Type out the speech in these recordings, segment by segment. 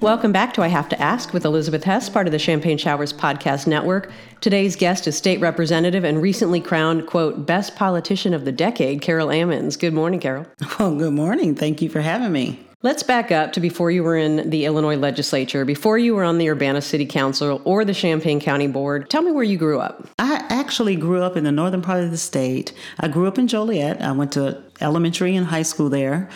Welcome back to I Have to Ask with Elizabeth Hess, part of the Champagne Showers Podcast Network. Today's guest is State Representative and recently crowned, quote, Best Politician of the Decade, Carol Ammons. Good morning, Carol. Well, good morning. Thank you for having me. Let's back up to before you were in the Illinois legislature, before you were on the Urbana City Council or the Champaign County Board. Tell me where you grew up. I actually grew up in the northern part of the state. I grew up in Joliet. I went to elementary and high school there.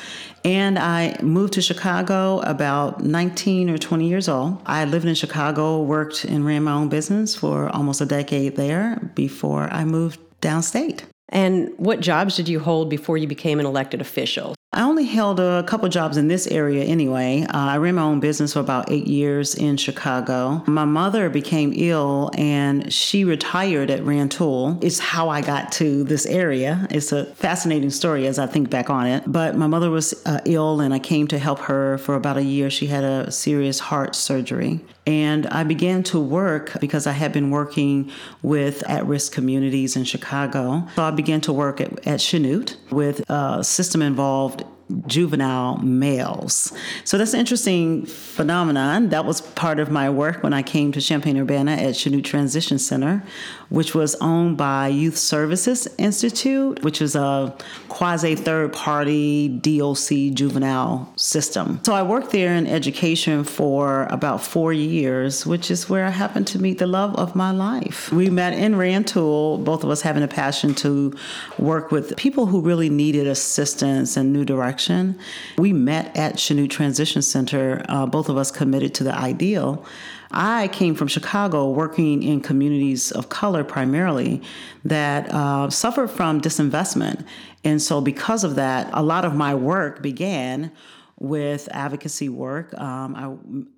And I moved to Chicago about 19 or 20 years old. I lived in Chicago, worked and ran my own business for almost a decade there before I moved downstate. And what jobs did you hold before you became an elected official? I only held a couple jobs in this area anyway. Uh, I ran my own business for about eight years in Chicago. My mother became ill and she retired at Rantoul. It's how I got to this area. It's a fascinating story as I think back on it. But my mother was uh, ill and I came to help her for about a year. She had a serious heart surgery. And I began to work because I had been working with at risk communities in Chicago. So I began to work at, at Chanute with uh, a system involved juvenile males. So that's an interesting phenomenon. That was part of my work when I came to Champaign Urbana at Chanute Transition Center, which was owned by Youth Services Institute, which is a quasi third party DOC juvenile system. So I worked there in education for about four years, which is where I happened to meet the love of my life. We met in Rantoul, both of us having a passion to work with people who really needed assistance and new direction. We met at Chanute Transition Center, uh, both of us committed to the ideal. I came from Chicago working in communities of color primarily that uh, suffered from disinvestment. And so, because of that, a lot of my work began with advocacy work. Um,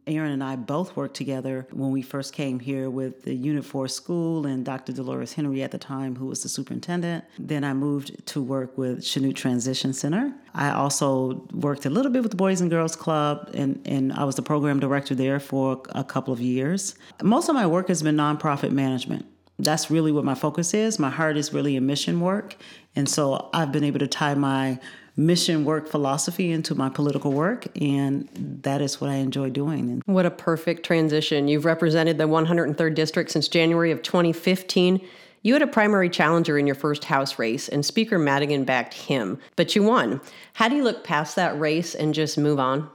I, Aaron and I both worked together when we first came here with the Unit 4 school and Dr. Dolores Henry at the time, who was the superintendent. Then I moved to work with Chanute Transition Center. I also worked a little bit with the Boys and Girls Club, and, and I was the program director there for a couple of years. Most of my work has been nonprofit management that's really what my focus is. My heart is really in mission work. And so I've been able to tie my mission work philosophy into my political work, and that is what I enjoy doing. What a perfect transition. You've represented the 103rd District since January of 2015. You had a primary challenger in your first House race, and Speaker Madigan backed him, but you won. How do you look past that race and just move on?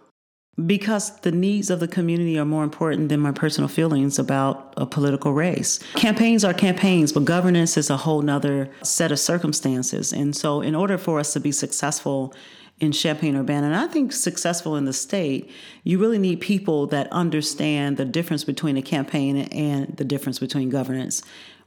Because the needs of the community are more important than my personal feelings about a political race. Campaigns are campaigns, but governance is a whole nother set of circumstances. And so, in order for us to be successful in Champaign Urbana, and I think successful in the state, you really need people that understand the difference between a campaign and the difference between governance.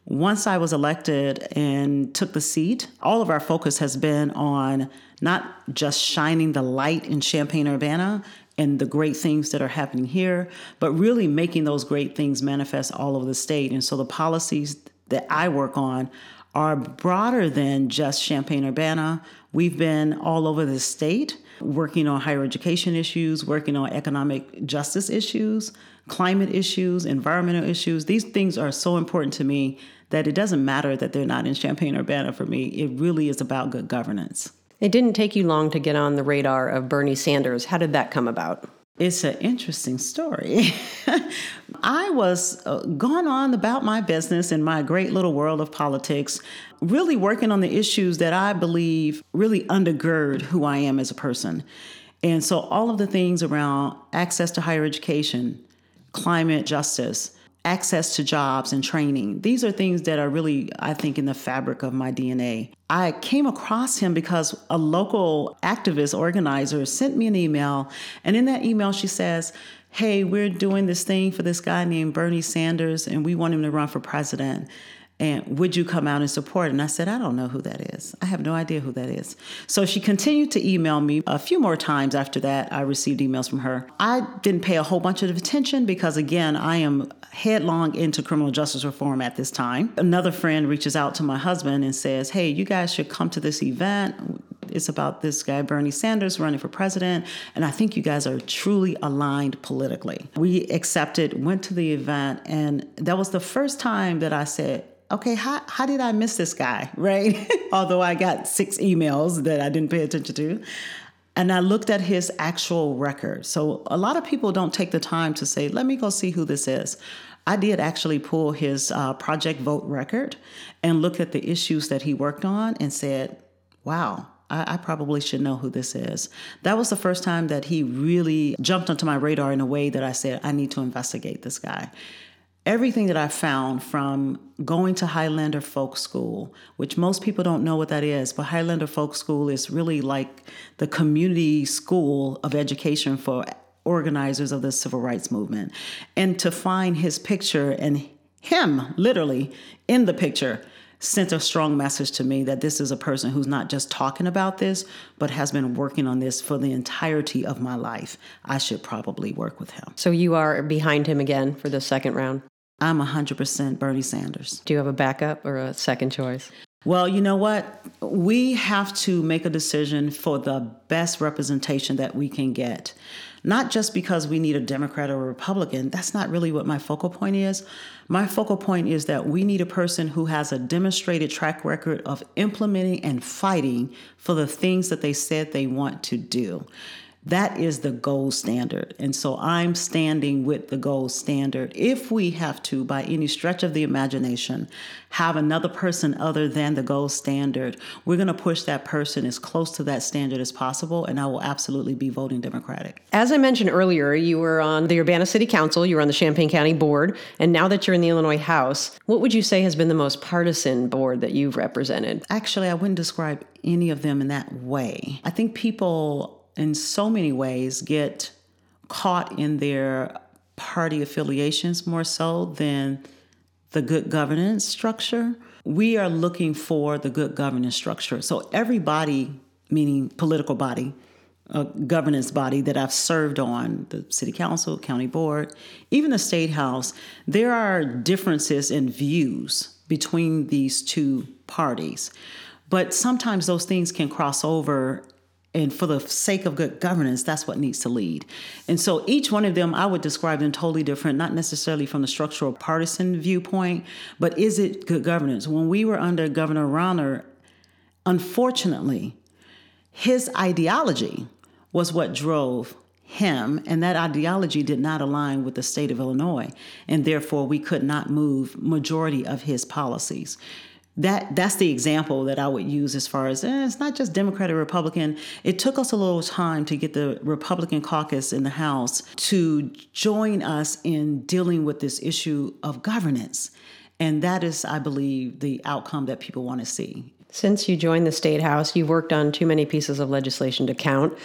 Once I was elected and took the seat, all of our focus has been on not just shining the light in Champaign Urbana, and the great things that are happening here, but really making those great things manifest all over the state. And so the policies that I work on are broader than just Champaign Urbana. We've been all over the state working on higher education issues, working on economic justice issues, climate issues, environmental issues. These things are so important to me that it doesn't matter that they're not in Champaign Urbana for me. It really is about good governance. It didn't take you long to get on the radar of Bernie Sanders. How did that come about? It's an interesting story. I was uh, gone on about my business in my great little world of politics, really working on the issues that I believe really undergird who I am as a person. And so, all of the things around access to higher education, climate justice, access to jobs and training. These are things that are really, I think, in the fabric of my DNA. I came across him because a local activist organizer sent me an email. And in that email, she says, Hey, we're doing this thing for this guy named Bernie Sanders, and we want him to run for president and would you come out and support? And I said, I don't know who that is. I have no idea who that is. So she continued to email me a few more times after that. I received emails from her. I didn't pay a whole bunch of attention because, again, I am headlong into criminal justice reform at this time. Another friend reaches out to my husband and says, Hey, you guys should come to this event. It's about this guy, Bernie Sanders, running for president. And I think you guys are truly aligned politically. We accepted, went to the event, and that was the first time that I said, okay, how, how did I miss this guy, right? Although I got six emails that I didn't pay attention to. And I looked at his actual record. So a lot of people don't take the time to say, let me go see who this is. I did actually pull his uh, Project Vote record and look at the issues that he worked on and said, wow, I, I, probably should know who this is. That was the first time that he really jumped onto my radar in a way that I said, I need to investigate this guy. Everything that I found from going to Highlander Folk School, which most people don't know what that is, but Highlander Folk School is really like the community school of education for organizers of the civil rights movement. And to find his picture and him literally in the picture sent a strong message to me that this is a person who's not just talking about this, but has been working on this for the entirety of my life. I should probably work with him. So you are behind him again for the second round? I'm 100% Bernie Sanders. Do you have a backup or a second choice? Well, you know what? We have to make a decision for the best representation that we can get. Not just because we need a Democrat or a Republican. That's not really what my focal point is. My focal point is that we need a person who has a demonstrated track record of implementing and fighting for the things that they said they want to do. That is the gold standard. And so I'm standing with the gold standard. If we have to, by any stretch of the imagination, have another person other than the gold standard, we're going to push that person as close to that standard as possible. And I will absolutely be voting Democratic. As I mentioned earlier, you were on the Urbana City Council, you were on the Champaign County Board, and now that you're in the Illinois House, what would you say has been the most partisan board that you've represented? Actually, I wouldn't describe any of them in that way. I think people in so many ways get caught in their party affiliations more so than the good governance structure. We are looking for the good governance structure. So everybody, meaning political body, a governance body that I've served on, the city council, county board, even the state house, there are differences in views between these two parties. But sometimes those things can cross over and for the sake of good governance, that's what needs to lead. And so each one of them, I would describe them totally different, not necessarily from the structural partisan viewpoint, but is it good governance? When we were under Governor Rauner, unfortunately, his ideology was what drove him, and that ideology did not align with the state of Illinois, and therefore we could not move majority of his policies that that's the example that I would use as far as eh, it's not just Democrat or Republican. It took us a little time to get the Republican caucus in the House to join us in dealing with this issue of governance. And that is, I believe, the outcome that people want to see. Since you joined the State House, you've worked on too many pieces of legislation to count.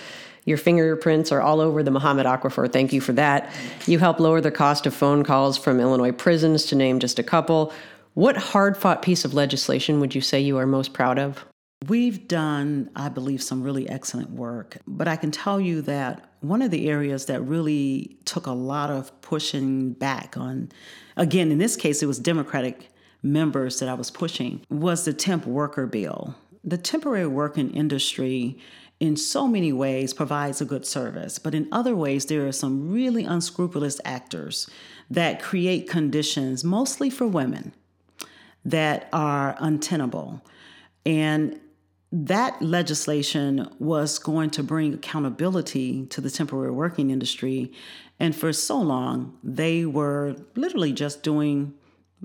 Your fingerprints are all over the Mahomet Aquifer. Thank you for that. You help lower the cost of phone calls from Illinois prisons, to name just a couple. What hard fought piece of legislation would you say you are most proud of? We've done, I believe, some really excellent work, but I can tell you that one of the areas that really took a lot of pushing back on, again, in this case, it was Democratic members that I was pushing, was the temp worker bill. The temporary working industry in so many ways provides a good service, but in other ways, there are some really unscrupulous actors that create conditions, mostly for women, that are untenable. And that legislation was going to bring accountability to the temporary working industry. And for so long, they were literally just doing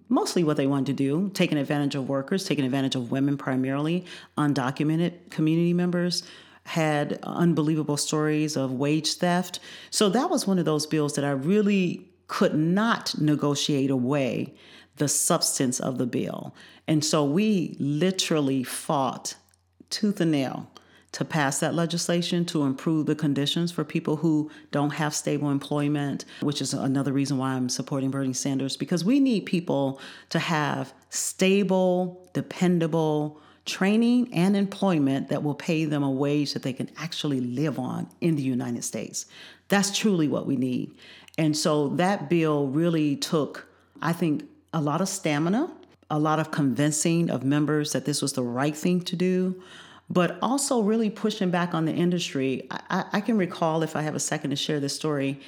mostly what they wanted to do taking advantage of workers, taking advantage of women primarily, undocumented community members. Had unbelievable stories of wage theft. So that was one of those bills that I really could not negotiate away the substance of the bill. And so we literally fought tooth and nail to pass that legislation to improve the conditions for people who don't have stable employment, which is another reason why I'm supporting Bernie Sanders, because we need people to have stable, dependable training and employment that will pay them a wage that they can actually live on in the United States. That's truly what we need. And so that bill really took, I think, a lot of stamina, a lot of convincing of members that this was the right thing to do, but also really pushing back on the industry. I, I can recall, if I have a second to share this story,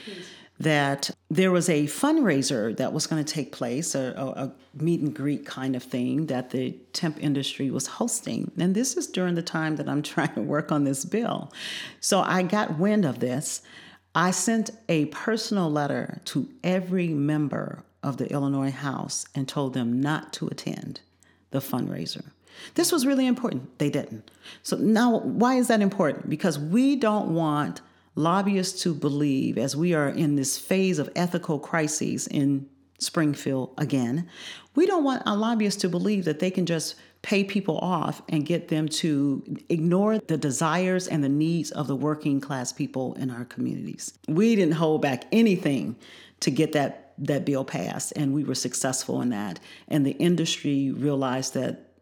that there was a fundraiser that was going to take place, a, a, a, meet and greet kind of thing that the temp industry was hosting. And this is during the time that I'm trying to work on this bill. So I got wind of this. I sent a personal letter to every member of the Illinois House and told them not to attend the fundraiser. This was really important. They didn't. So now, why is that important? Because we don't want lobbyists to believe, as we are in this phase of ethical crises in Springfield again, we don't want our lobbyists to believe that they can just pay people off and get them to ignore the desires and the needs of the working class people in our communities. We didn't hold back anything to get that that bill passed and we were successful in that and the industry realized that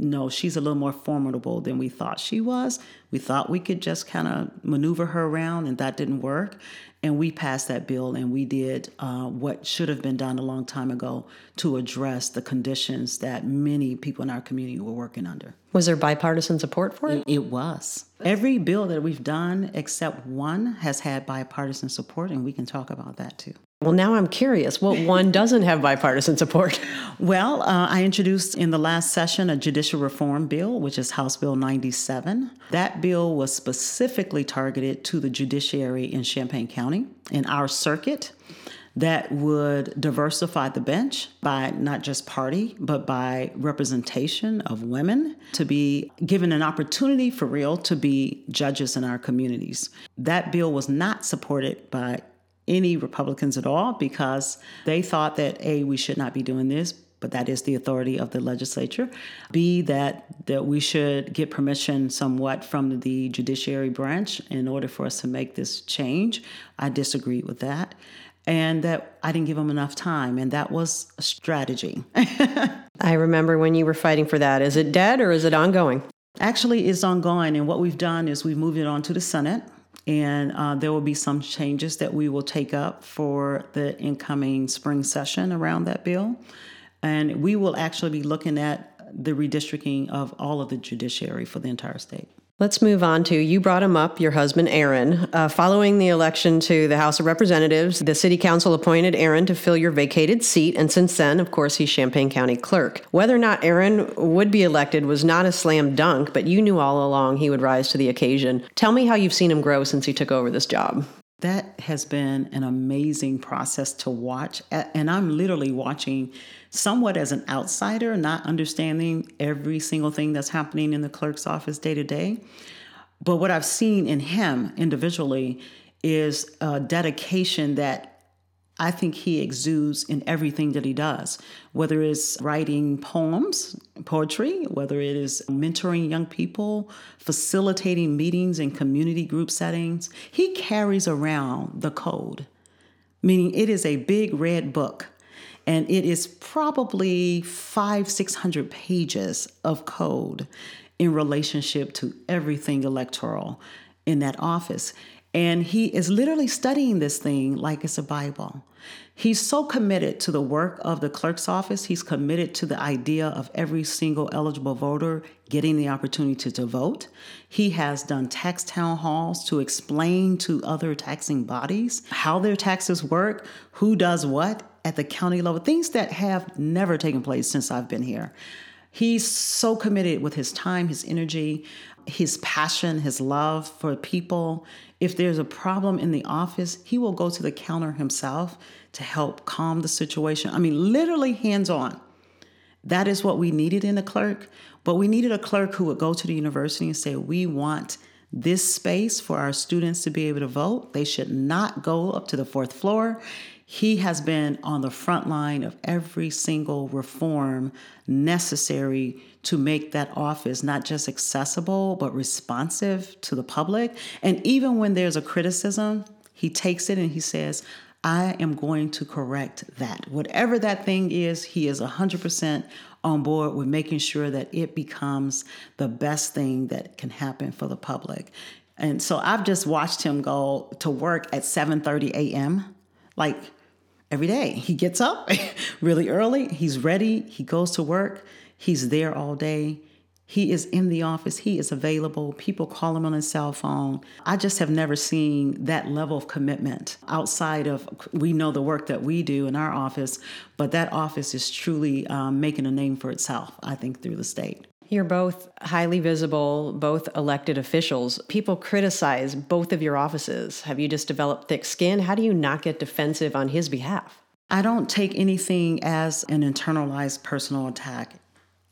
no, she's a little more formidable than we thought she was. We thought we could just kind of maneuver her around, and that didn't work. And we passed that bill, and we did uh, what should have been done a long time ago to address the conditions that many people in our community were working under. Was there bipartisan support for it? It was. Every bill that we've done, except one, has had bipartisan support, and we can talk about that too. Well, now I'm curious what one doesn't have bipartisan support. Well, uh, I introduced in the last session a judicial reform bill, which is House Bill 97. That bill was specifically targeted to the judiciary in Champaign County, in our circuit, that would diversify the bench by not just party, but by representation of women to be given an opportunity for real to be judges in our communities. That bill was not supported by any Republicans at all because they thought that A, we should not be doing this, but that is the authority of the legislature. B, that, that we should get permission somewhat from the judiciary branch in order for us to make this change. I disagreed with that. And that I didn't give them enough time, and that was a strategy. I remember when you were fighting for that. Is it dead or is it ongoing? Actually, it's ongoing, and what we've done is we've moved it on to the Senate and uh, there will be some changes that we will take up for the incoming spring session around that bill. And we will actually be looking at the redistricting of all of the judiciary for the entire state. Let's move on to you brought him up, your husband, Aaron. Uh, following the election to the House of Representatives, the City Council appointed Aaron to fill your vacated seat, and since then, of course, he's Champaign County Clerk. Whether or not Aaron would be elected was not a slam dunk, but you knew all along he would rise to the occasion. Tell me how you've seen him grow since he took over this job. That has been an amazing process to watch. And I'm literally watching somewhat as an outsider, not understanding every single thing that's happening in the clerk's office day to day. But what I've seen in him individually is a dedication that I think he exudes in everything that he does, whether it's writing poems, poetry, whether it is mentoring young people, facilitating meetings in community group settings. He carries around the code, meaning it is a big red book. And it is probably five, 600 pages of code in relationship to everything electoral in that office. And he is literally studying this thing like it's a Bible. He's so committed to the work of the clerk's office. He's committed to the idea of every single eligible voter getting the opportunity to, vote. He has done tax town halls to explain to other taxing bodies how their taxes work, who does what at the county level, things that have never taken place since I've been here. He's so committed with his time, his energy, his passion, his love for people. If there's a problem in the office, he will go to the counter himself to help calm the situation. I mean, literally hands on. That is what we needed in a clerk. But we needed a clerk who would go to the university and say, We want this space for our students to be able to vote. They should not go up to the fourth floor. He has been on the front line of every single reform necessary to make that office not just accessible, but responsive to the public. And even when there's a criticism, he takes it and he says, I am going to correct that. Whatever that thing is, he is 100% on board with making sure that it becomes the best thing that can happen for the public. And so I've just watched him go to work at 7:30 a.m. like every day. He gets up really early, he's ready, he goes to work, he's there all day. He is in the office, he is available. People call him on his cell phone. I just have never seen that level of commitment outside of, we know the work that we do in our office, but that office is truly um, making a name for itself, I think, through the state. You're both highly visible, both elected officials. People criticize both of your offices. Have you just developed thick skin? How do you not get defensive on his behalf? I don't take anything as an internalized personal attack.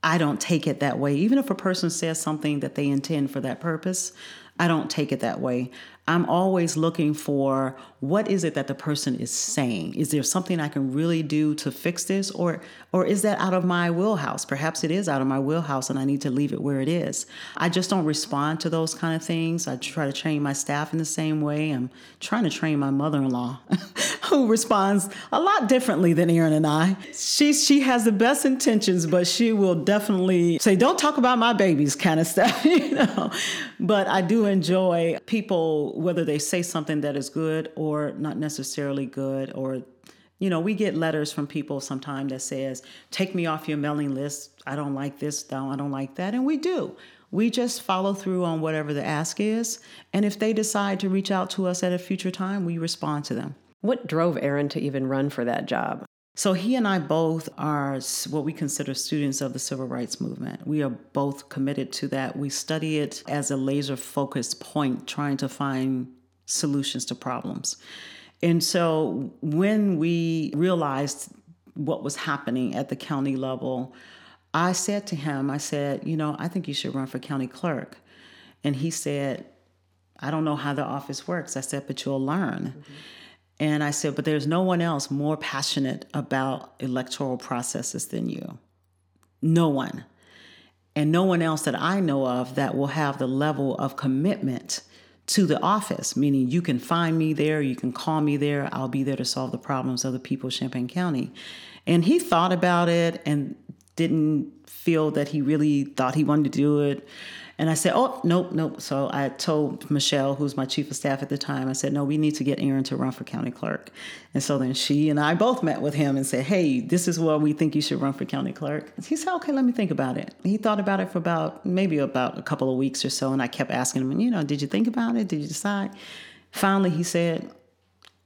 I don't take it that way. Even if a person says something that they intend for that purpose, I don't take it that way. I'm always looking for what is it that the person is saying? Is there something I can really do to fix this or or is that out of my wheelhouse? Perhaps it is out of my wheelhouse and I need to leave it where it is. I just don't respond to those kind of things. I try to train my staff in the same way. I'm trying to train my mother-in-law who responds a lot differently than Aaron and I. She she has the best intentions, but she will definitely say don't talk about my babies kind of stuff, you know. But I do enjoy people whether they say something that is good or not necessarily good or you know we get letters from people sometimes that says take me off your mailing list. I don't like this i don't like that and we do. We just follow through on whatever the ask is and if they decide to reach out to us at a future time we respond to them. What drove aaron to even run for that job so he and I both are what we consider students of the civil rights movement. We are both committed to that. We study it as a laser focused point, trying to find solutions to problems. And so when we realized what was happening at the county level, I said to him, I said, you know, I think you should run for county clerk. And he said, I don't know how the office works. I said, but you'll learn. Mm-hmm. And I said, but there's no one else more passionate about electoral processes than you. No one. And no one else that I know of that will have the level of commitment to the office, meaning you can find me there, you can call me there, I'll be there to solve the problems of the people of Champaign County. And he thought about it and didn't feel that he really thought he wanted to do it. And I said, oh, nope, nope. So I told Michelle, who's my chief of staff at the time, I said, no, we need to get Aaron to run for county clerk. And so then she and I both met with him and said, hey, this is where we think you should run for county clerk. He said, okay, let me think about it. He thought about it for about maybe about a couple of weeks or so. And I kept asking him, you know, did you think about it? Did you decide? Finally, he said,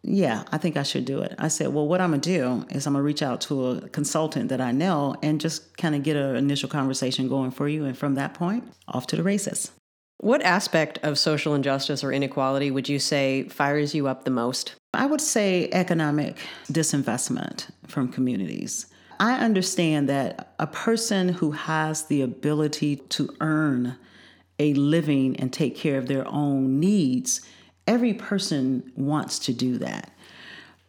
yeah, I think I should do it. I said, well, what I'm to do is I'm to reach out to a consultant that I know and just kind of get an initial conversation going for you. And from that point, off to the races. What aspect of social injustice or inequality would you say fires you up the most? I would say economic disinvestment from communities. I understand that a person who has the ability to earn a living and take care of their own needs Every person wants to do that.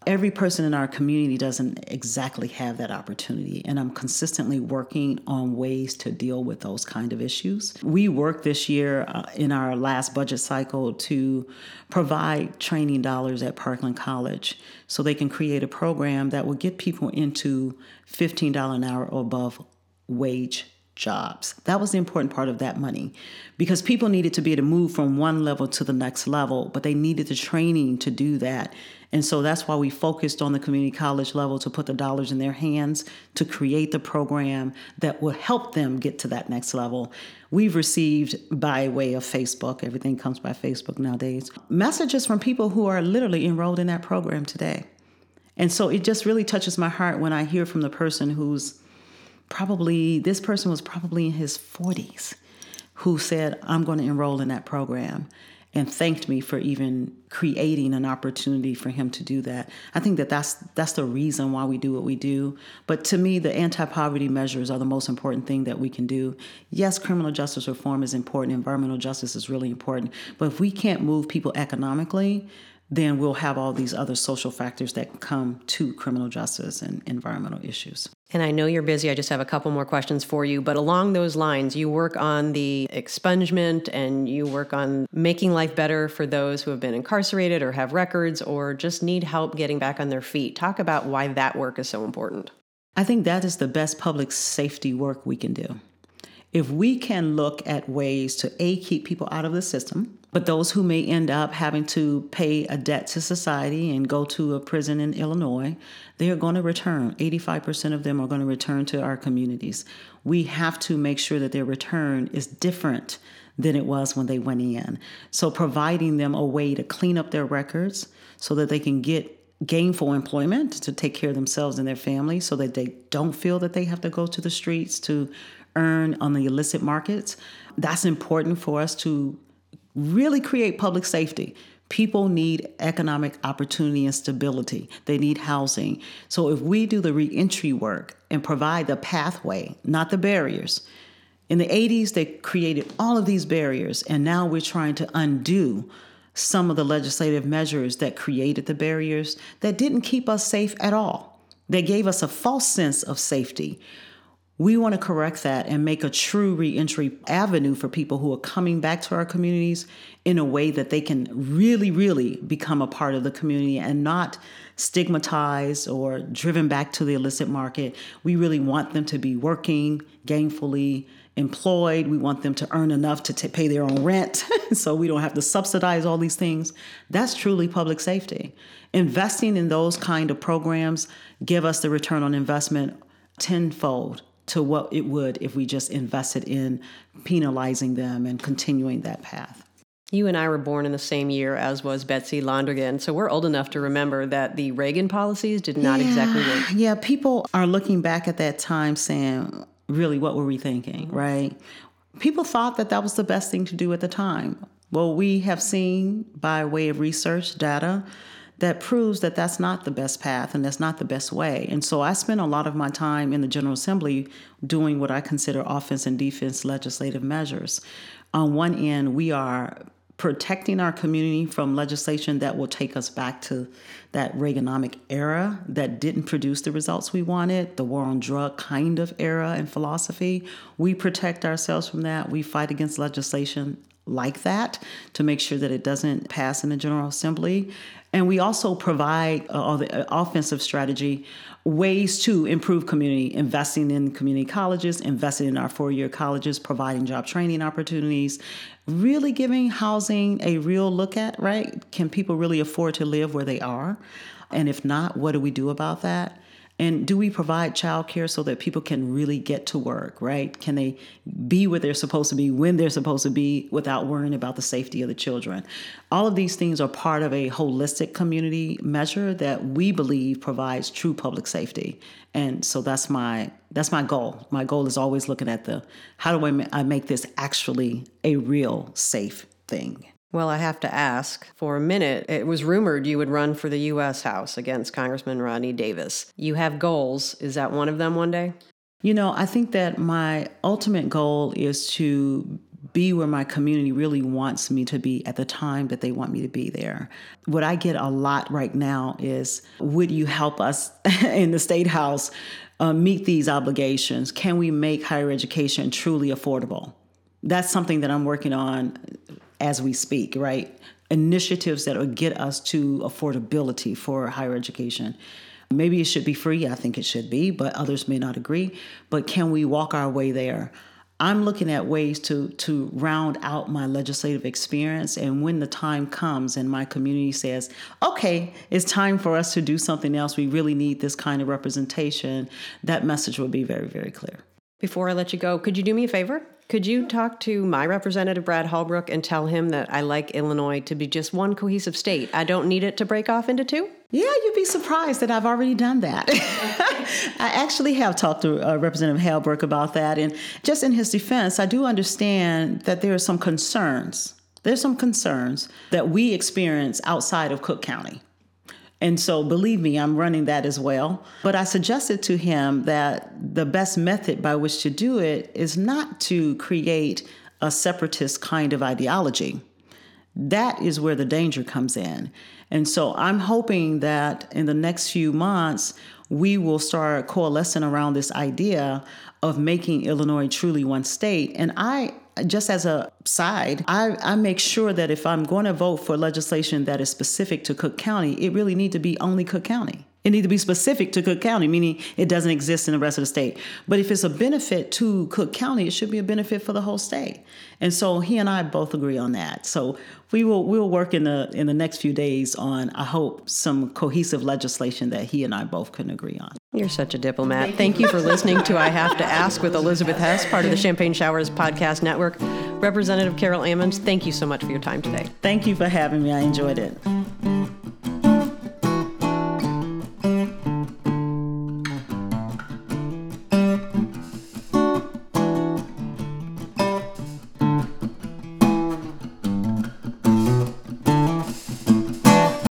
Every person in our community doesn't exactly have that opportunity, and I'm consistently working on ways to deal with those kind of issues. We worked this year uh, in our last budget cycle to provide training dollars at Parkland College so they can create a program that will get people into $15 an hour or above wage jobs. That was the important part of that money because people needed to be able to move from one level to the next level, but they needed the training to do that. And so that's why we focused on the community college level to put the dollars in their hands to create the program that will help them get to that next level. We've received by way of Facebook, everything comes by Facebook nowadays, messages from people who are literally enrolled in that program today. And so it just really touches my heart when I hear from the person who's probably, this person was probably in his 40s who said, I'm going to enroll in that program and thanked me for even creating an opportunity for him to do that. I think that that's that's the reason why we do what we do. But to me, the anti-poverty measures are the most important thing that we can do. Yes, criminal justice reform is important, environmental justice is really important, but if we can't move people economically, then we'll have all these other social factors that come to criminal justice and environmental issues. And I know you're busy. I just have a couple more questions for you. But along those lines, you work on the expungement and you work on making life better for those who have been incarcerated or have records or just need help getting back on their feet. Talk about why that work is so important. I think that is the best public safety work we can do If we can look at ways to A, keep people out of the system, but those who may end up having to pay a debt to society and go to a prison in Illinois, they are going to return. 85% of them are going to return to our communities. We have to make sure that their return is different than it was when they went in. So, providing them a way to clean up their records so that they can get gainful employment to take care of themselves and their families so that they don't feel that they have to go to the streets to earn on the illicit markets. That's important for us to really create public safety. People need economic opportunity and stability. They need housing. So if we do the reentry work and provide the pathway, not the barriers. In the 80s, they created all of these barriers, and now we're trying to undo some of the legislative measures that created the barriers that didn't keep us safe at all. They gave us a false sense of safety. We want to correct that and make a true reentry avenue for people who are coming back to our communities in a way that they can really, really become a part of the community and not stigmatized or driven back to the illicit market. We really want them to be working gainfully employed. We want them to earn enough to t- pay their own rent so we don't have to subsidize all these things. That's truly public safety. Investing in those kind of programs give us the return on investment tenfold to what it would if we just invested in penalizing them and continuing that path. You and I were born in the same year as was Betsy Londrigan, so we're old enough to remember that the Reagan policies did not yeah, exactly work. Yeah, people are looking back at that time saying, really, what were we thinking, mm-hmm. right? People thought that that was the best thing to do at the time. Well, we have seen by way of research data that proves that that's not the best path and that's not the best way. And so I spend a lot of my time in the General Assembly doing what I consider offense and defense legislative measures. On one end, we are protecting our community from legislation that will take us back to that Reaganomic era that didn't produce the results we wanted, the war on drug kind of era and philosophy. We protect ourselves from that. We fight against legislation like that to make sure that it doesn't pass in the General Assembly. And we also provide uh, the uh, offensive strategy ways to improve community, investing in community colleges, investing in our four year colleges, providing job training opportunities, really giving housing a real look at, right? Can people really afford to live where they are? And if not, what do we do about that? And do we provide childcare so that people can really get to work, right? Can they be where they're supposed to be when they're supposed to be without worrying about the safety of the children? All of these things are part of a holistic community measure that we believe provides true public safety. And so that's my that's my goal. My goal is always looking at the how do I make this actually a real safe thing? Well, I have to ask for a minute. It was rumored you would run for the U.S. House against Congressman Rodney Davis. You have goals. Is that one of them one day? You know, I think that my ultimate goal is to be where my community really wants me to be at the time that they want me to be there. What I get a lot right now is would you help us in the state house uh, meet these obligations? Can we make higher education truly affordable? That's something that I'm working on as we speak, right? Initiatives that will get us to affordability for higher education. Maybe it should be free. I think it should be, but others may not agree. But can we walk our way there? I'm looking at ways to to round out my legislative experience and when the time comes and my community says, "Okay, it's time for us to do something else. We really need this kind of representation." That message will be very very clear. Before I let you go, could you do me a favor? Could you talk to my representative, Brad Halbrook, and tell him that I like Illinois to be just one cohesive state? I don't need it to break off into two? Yeah, you'd be surprised that I've already done that. I actually have talked to uh, Representative Halbrook about that. And just in his defense, I do understand that there are some concerns. There's some concerns that we experience outside of Cook County. And so, believe me, I'm running that as well. But I suggested to him that the best method by which to do it is not to create a separatist kind of ideology. That is where the danger comes in. And so, I'm hoping that in the next few months, we will start coalescing around this idea of making Illinois truly one state. And I just as a side, I, I make sure that if I'm going to vote for legislation that is specific to Cook County, it really need to be only Cook County. It needs to be specific to Cook County, meaning it doesn't exist in the rest of the state. But if it's a benefit to Cook County, it should be a benefit for the whole state. And so he and I both agree on that. So we will we'll work in the in the next few days on I hope some cohesive legislation that he and I both can agree on. You're such a diplomat. Thank you for listening to I Have to Ask with Elizabeth Hess, part of the Champagne Showers podcast network. Representative Carol Ammons, thank you so much for your time today. Thank you for having me. I enjoyed it.